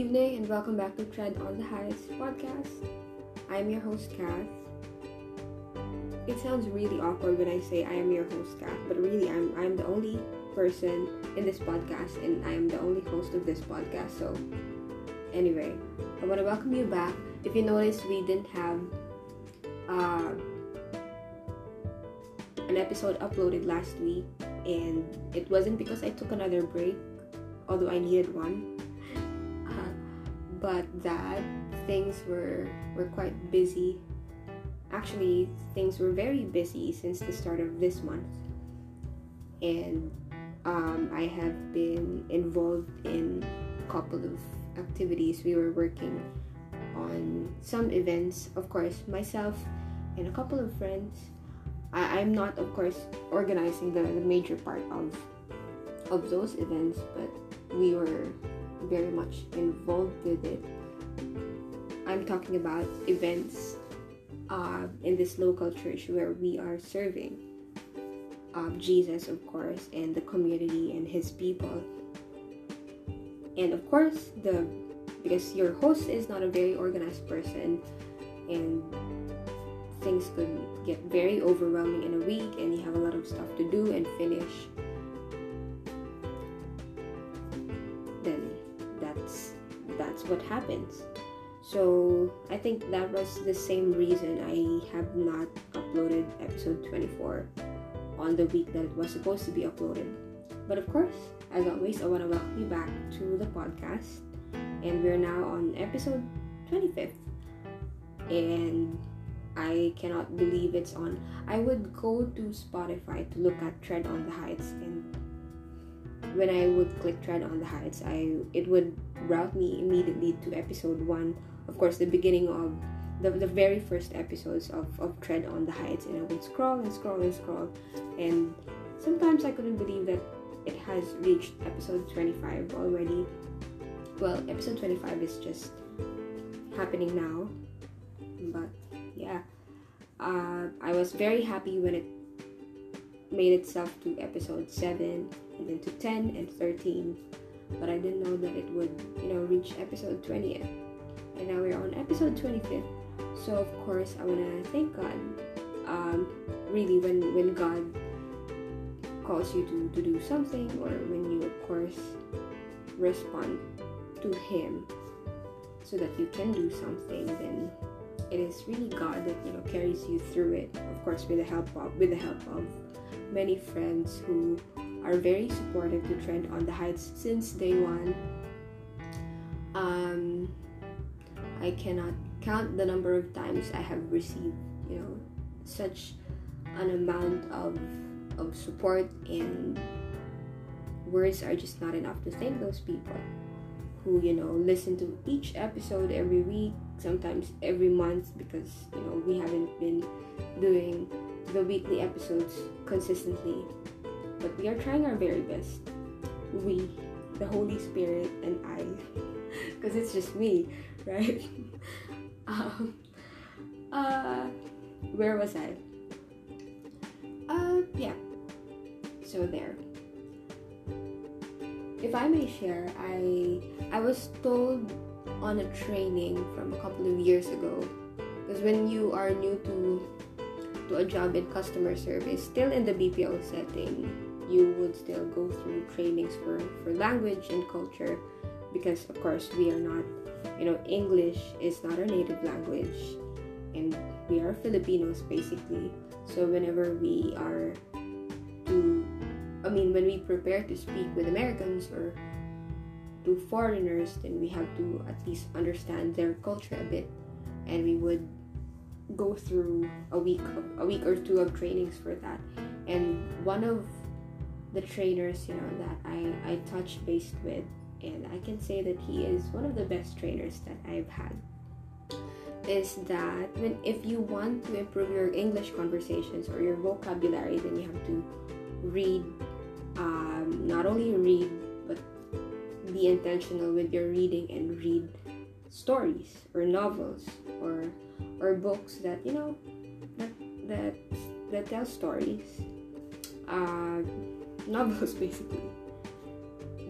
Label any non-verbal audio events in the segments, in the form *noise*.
evening and welcome back to Tread on the Heights podcast. I'm your host, Kath. It sounds really awkward when I say I am your host, Kath, but really I'm I'm the only person in this podcast and I am the only host of this podcast. So anyway, I want to welcome you back. If you noticed, we didn't have uh, an episode uploaded last week, and it wasn't because I took another break, although I needed one. But that things were were quite busy. Actually, things were very busy since the start of this month, and um, I have been involved in a couple of activities. We were working on some events, of course, myself and a couple of friends. I, am not, of course, organizing the, the major part of of those events, but we were very much involved with it. I'm talking about events uh, in this local church where we are serving uh, Jesus, of course, and the community and His people. And of course, the because your host is not a very organized person, and things could get very overwhelming in a week, and you have a lot of stuff to do and finish. What happens. So I think that was the same reason I have not uploaded episode 24 on the week that it was supposed to be uploaded. But of course, as always, I want to welcome you back to the podcast. And we're now on episode 25th. And I cannot believe it's on. I would go to Spotify to look at Tread on the Heights and when I would click Tread on the Heights, I it would route me immediately to episode 1. Of course, the beginning of the, the very first episodes of, of Tread on the Heights and I would scroll and scroll and scroll and sometimes I couldn't believe that it has reached episode 25 already. Well, episode 25 is just happening now, but yeah, uh, I was very happy when it made itself to episode 7 and then to 10 and 13, but I didn't know that it would, you know, reach episode 20th. And now we're on episode 25th. So of course, I want to thank God. Um, really, when when God calls you to, to do something or when you of course respond to him so that you can do something then it is really god that you know carries you through it of course with the help of with the help of many friends who are very supportive to Tread on the Heights since day one. Um i cannot count the number of times i have received you know such an amount of of support and words are just not enough to thank those people who you know listen to each episode every week sometimes every month because you know we haven't been doing the weekly episodes consistently. But we are trying our very best. We the holy spirit and i. *laughs* Because it's just me *laughs* right? *laughs* Um, uh where was i? Uh yeah. So there. If i may share i i was told on a training from a couple of years ago. Because when you are new to to a job in customer service still in the bpo setting you would still go through trainings for for language and culture because of course we are not you know english is not our native language and we are filipinos basically. So whenever we are to I mean, when we prepare to speak with Americans or to foreigners, then we have to at least understand their culture a bit, and we would go through a week a week or two of trainings for that. And one of the trainers, you know, that I I touched base with, and I can say that he is one of the best trainers that I've had. Is that when if you want to improve your English conversations or your vocabulary, then you have to read um, not only read but be intentional with your reading and read stories or novels or or books that you know that that that tell stories. Uh, novels *laughs* basically.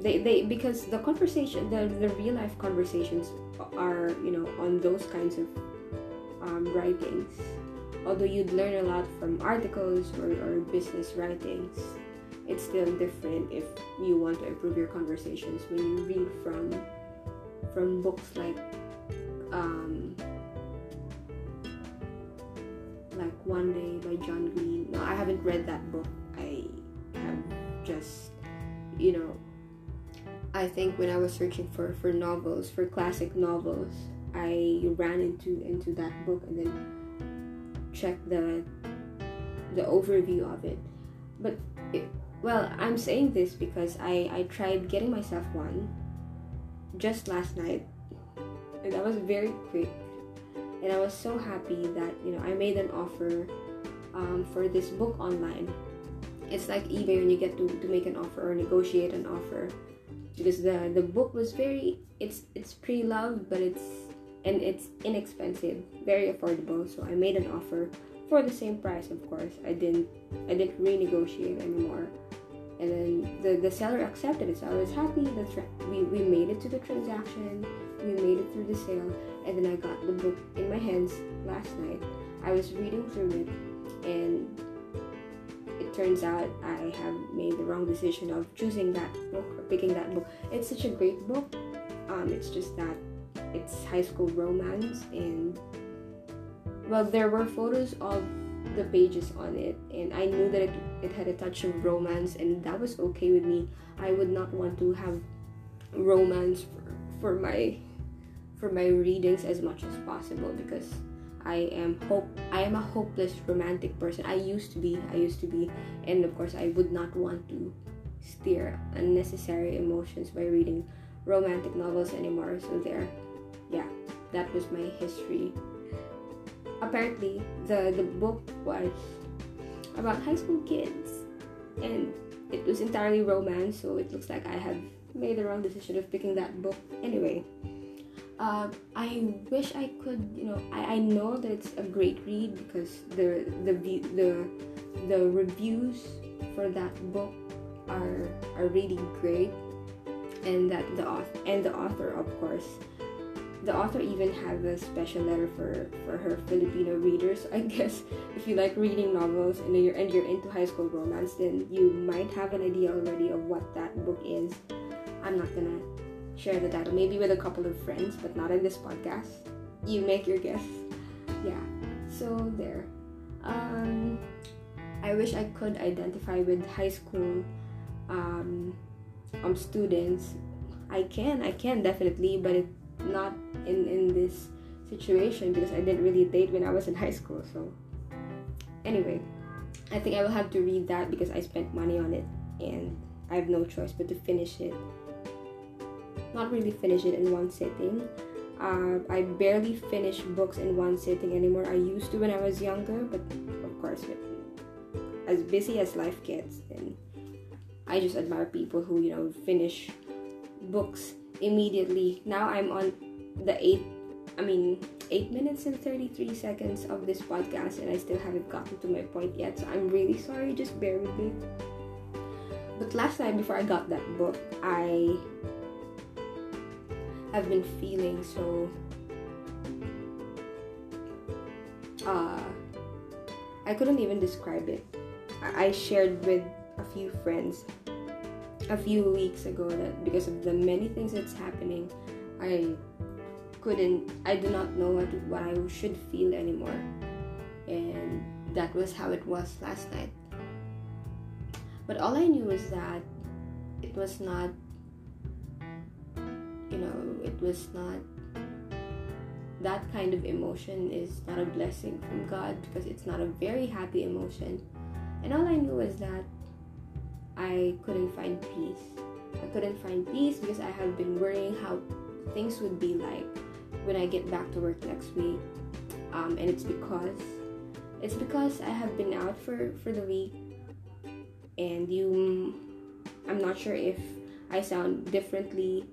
They they because the conversation the the real life conversations are you know on those kinds of um, writings. Although you'd learn a lot from articles or, or business writings it's still different if you want to improve your conversations when you read from from books like um, One Day by John Green. No, I haven't read that book. I have just, you know, I think when I was searching for for novels, for classic novels, I ran into into that book and then checked the the overview of it. But it, well, I'm saying this because I I tried getting myself one just last night, and that was very quick and I was so happy that you know I made an offer um, for this book online. It's like eBay when you get to, to make an offer or negotiate an offer because the the book was very it's it's pre-loved but it's and it's inexpensive, very affordable. So I made an offer for the same price, of course. I didn't I didn't renegotiate anymore. And then the, the seller accepted it, so I was happy that we, we made it to the transaction we made it through the sale, and then I got the book in my hands last night. I was reading through it, and it turns out I have made the wrong decision of choosing that book or picking that book. It's such a great book. Um, it's just that it's high school romance, and well, there were photos of the pages on it, and I knew that it, it had a touch of romance, and that was okay with me. I would not want to have romance for, for my for my readings as much as possible because I am hope I am a hopeless romantic person. I used to be, I used to be, and of course I would not want to steer unnecessary emotions by reading romantic novels anymore. So there, yeah, that was my history. Apparently, the the book was about high school kids, and it was entirely romance. So it looks like I have made the wrong decision of picking that book. Anyway, uh, I wish I could, you know, I, I know that it's a great read because the the the the reviews for that book are are really great, and that the author and the author, of course, the author even has a special letter for for her Filipino readers. I *laughs* guess if you like reading novels and you're and you're into high school romance, then you might have an idea already of what that book is. I'm not gonna share the title, maybe with a couple of friends, but not in this podcast. You make your guess. Yeah. So there. Um, I wish I could identify with high school um, um students. I can, I can definitely, but it not in in this situation because I didn't really date when I was in high school. So anyway, I think I will have to read that because I spent money on it and I have no choice but to finish it not really finish it in one sitting. Uh, I barely finish books in one sitting anymore. I used to when I was younger, but of course, as busy as life gets, and I just admire people who you know finish books immediately. Now I'm on the eight, I mean, eight minutes and 33 seconds of this podcast, and I still haven't gotten to my point yet. So I'm really sorry. Just bear with me. But last night, before I got that book, I I've been feeling so uh I couldn't even describe it. I shared with a few friends a few weeks ago that because of the many things that's happening, I couldn't I do not know what what I should feel anymore. And that was how it was last night. But all I knew was that it was not was not that kind of emotion is not a blessing from God because it's not a very happy emotion. And all I knew was that I couldn't find peace. I couldn't find peace because I have been worrying how things would be like when I get back to work next week. Um, and it's because it's because I have been out for for the week, and you. I'm not sure if I sound differently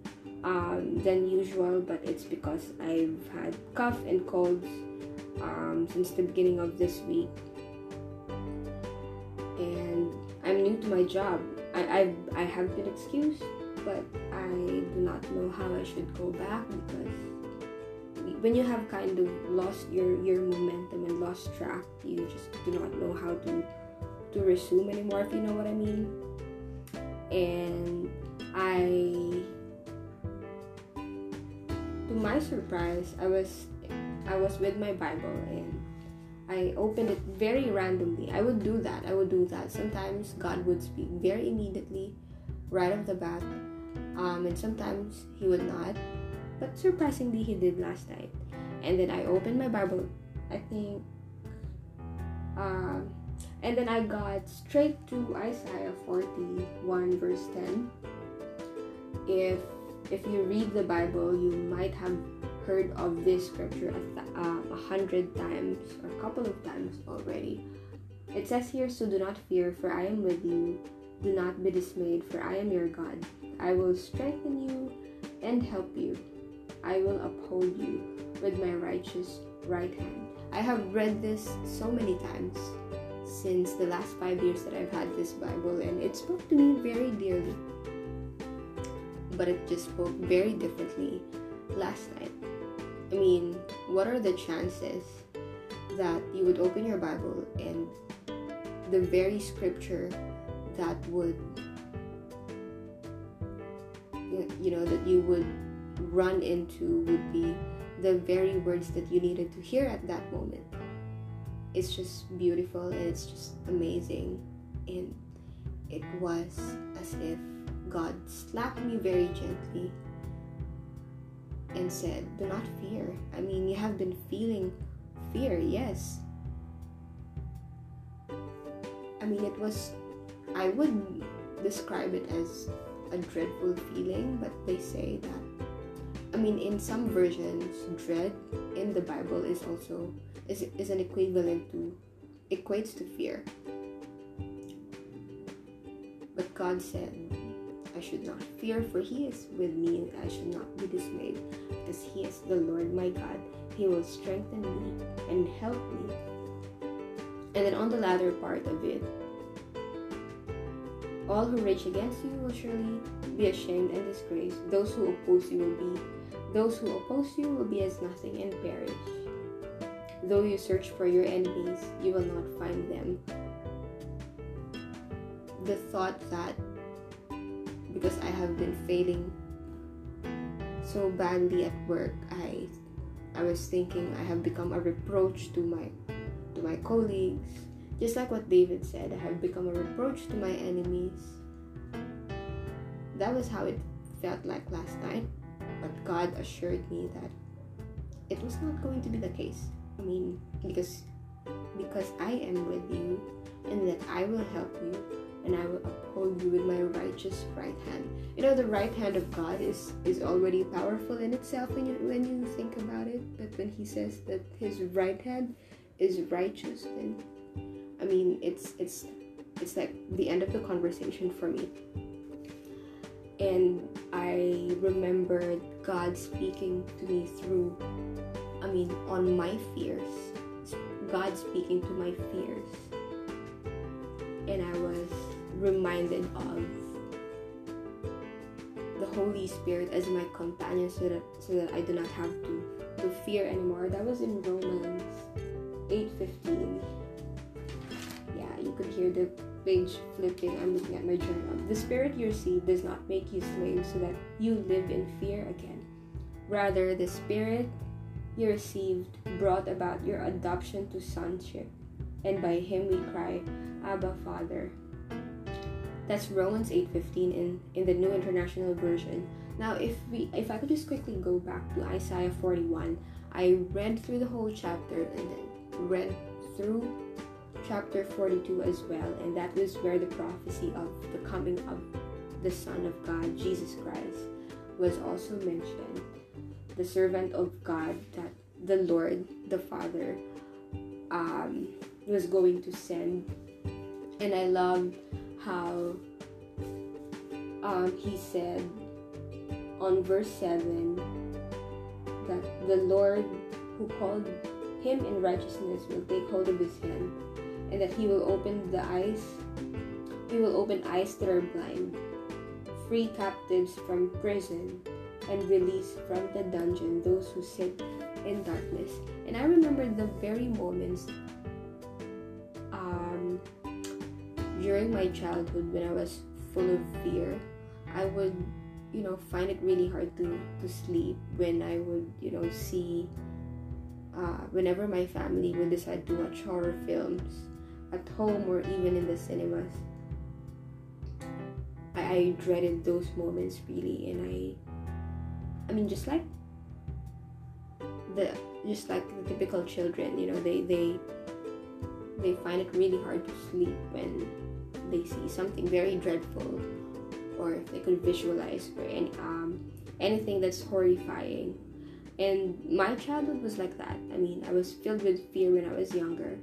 um, than usual, but it's because I've had cough and colds um, since the beginning of this week, and I'm new to my job. I I've, I have been excused but I do not know how I should go back because when you have kind of lost your your momentum and lost track, you just do not know how to to resume anymore if you know what I mean. And I to my surprise, I was I was with my Bible and I opened it very randomly. I would do that. I would do that. Sometimes God would speak very immediately, right off the bat, um, and sometimes He would not. But surprisingly, He did last night. And then I opened my Bible. I think, um, and then I got straight to Isaiah 41 verse 10. If if you read the Bible, you might have heard of this scripture a, th- uh, a hundred times or a couple of times already. It says here, So do not fear, for I am with you. Do not be dismayed, for I am your God. I will strengthen you and help you. I will uphold you with my righteous right hand. I have read this so many times since the last five years that I've had this Bible, and it spoke to me very dearly. But it just spoke very differently last night. I mean, what are the chances that you would open your Bible and the very scripture that would, you know, that you would run into would be the very words that you needed to hear at that moment? It's just beautiful and it's just amazing. And it was as if God slapped me very gently and said, Do not fear. I mean, you have been feeling fear, yes. I mean, it was, I would describe it as a dreadful feeling, but they say that, I mean, in some versions, dread in the Bible is also, is, is an equivalent to, equates to fear. But God said, I should not fear, for he is with me, and I should not be dismayed, as he is the Lord my God. He will strengthen me and help me. And then on the latter part of it, all who rage against you will surely be ashamed and disgraced. Those who oppose you will be those who oppose you will be as nothing and perish. Though you search for your enemies, you will not find them. The thought that because I have been failing so badly at work. I I was thinking I have become a reproach to my to my colleagues. Just like what David said, I have become a reproach to my enemies. That was how it felt like last night, but God assured me that it was not going to be the case. I mean, because because I am with you and that I will help you and I will uphold you with my righteous right hand. You know, the right hand of God is is already powerful in itself when you when you think about it. But when He says that His right hand is righteous, then I mean, it's it's it's like the end of the conversation for me. And I remembered God speaking to me through, I mean, on my fears. God speaking to my fears. And I was reminded of the Holy Spirit as my companion so that so that I do not have to to fear anymore. That was in Romans 8:15. Yeah, you could hear the page flipping. I'm looking at my journal. The spirit you receive does not make you slaves so that you live in fear again. Rather, the spirit you received brought about your adoption to sonship, and by him we cry, Abba, Father. That's Romans 8:15 in in the New International Version. Now, if we if I could just quickly go back to Isaiah 41, I read through the whole chapter and then read through chapter 42 as well, and that was where the prophecy of the coming of the Son of God, Jesus Christ, was also mentioned. The servant of God that the Lord, the Father, um, was going to send. And I love how um, he said on verse 7 that the Lord who called him in righteousness will take hold of his hand and that he will open the eyes he will open eyes that are blind free captives from prison, and release from the dungeon those who sit in darkness. And I remember the very moments during my childhood when I was full of fear. I would, you know, find it really hard to, to sleep when I would, you know, see, uh, whenever my family would decide to watch horror films at home or even in the cinemas. I, I dreaded those moments really, and I, I mean, just like the just like the typical children, you know, they they they find it really hard to sleep when they see something very dreadful, or if they could visualize or any um anything that's horrifying. And my childhood was like that. I mean, I was filled with fear when I was younger.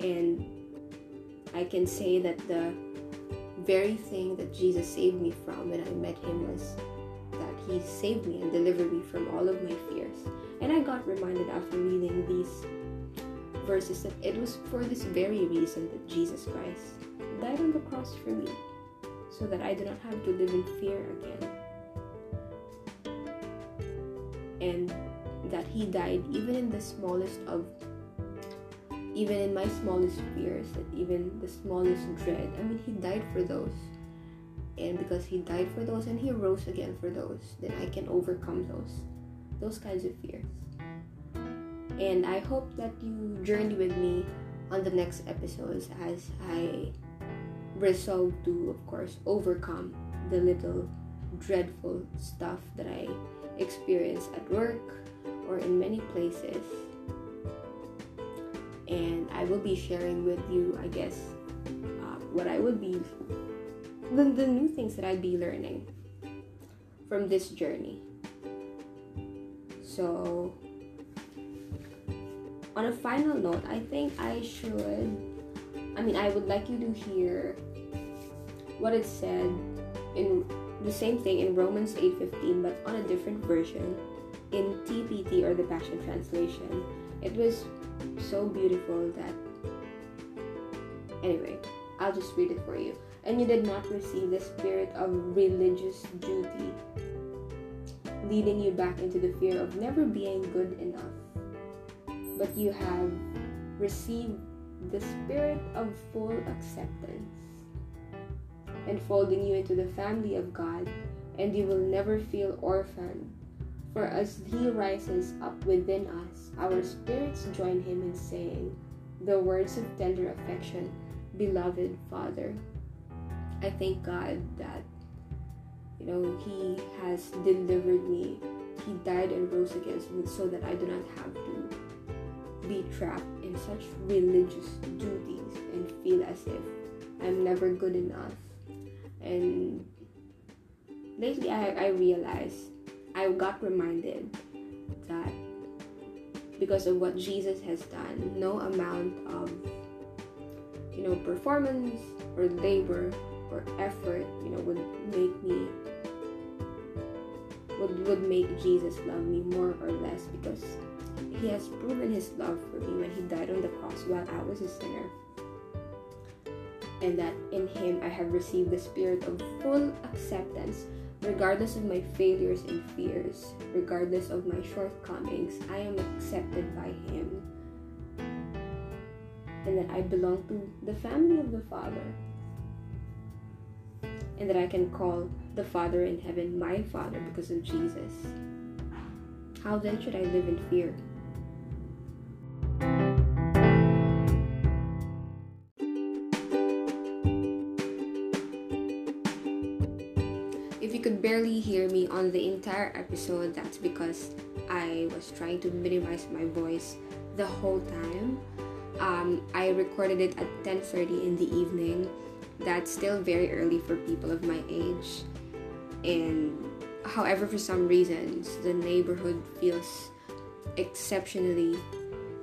And I can say that the very thing that Jesus saved me from when I met him was that he saved me and delivered me from all of my fears. And I got reminded after reading these verses that it was for this very reason that Jesus Christ died on the cross for me, so that I do not have to live in fear again. And that he died even in the smallest of even in my smallest fears, that even the smallest dread. I mean, he died for those. And because he died for those and he rose again for those, then I can overcome those, those kinds of fears. And I hope that you journey with me on the next episodes as I resolve to, of course, overcome the little dreadful stuff that I experience at work or in many places and I will be sharing with you, I guess, uh, what I would be, the, the new things that I'd be learning from this journey. So, on a final note, I think I should, I mean, I would like you to hear what it said in the same thing in Romans 8:15 but on a different version in TPT or the Passion Translation. It was so beautiful that anyway i'll just read it for you and you did not receive the spirit of religious duty leading you back into the fear of never being good enough but you have received the spirit of full acceptance enfolding you into the family of god and you will never feel orphaned for as he rises up within us, our spirits join him in saying the words of tender affection, Beloved Father. I thank God that, you know, He has delivered me. He died and rose again so that I do not have to be trapped in such religious duties and feel as if I'm never good enough. And lately I, I realized I got reminded that because of what Jesus has done, no amount of you know performance or labor or effort, you know, would make me would would make Jesus love me more or less because he has proven his love for me when he died on the cross while I was a sinner. And that in him I have received the spirit of full acceptance Regardless of my failures and fears, regardless of my shortcomings, I am accepted by Him. And that I belong to the family of the Father. And that I can call the Father in heaven my Father because of Jesus. How then should I live in fear? On the entire episode, that's because I was trying to minimize my voice the whole time. Um, I recorded it at 10:30 in the evening. That's still very early for people of my age. And however, for some reasons, the neighborhood feels exceptionally.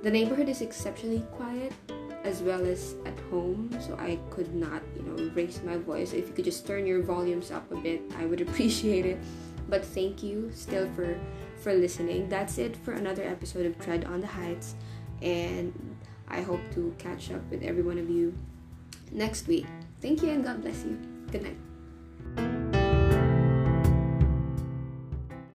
The neighborhood is exceptionally quiet as well as at home, so I could not, you know, raise my voice. If you could just turn your volumes up a bit, I would *laughs* appreciate it. But thank you still for for listening. That's it for another episode of Tread on the Heights, and I hope to catch up with every one of you next week. Thank you and God bless you. Good night.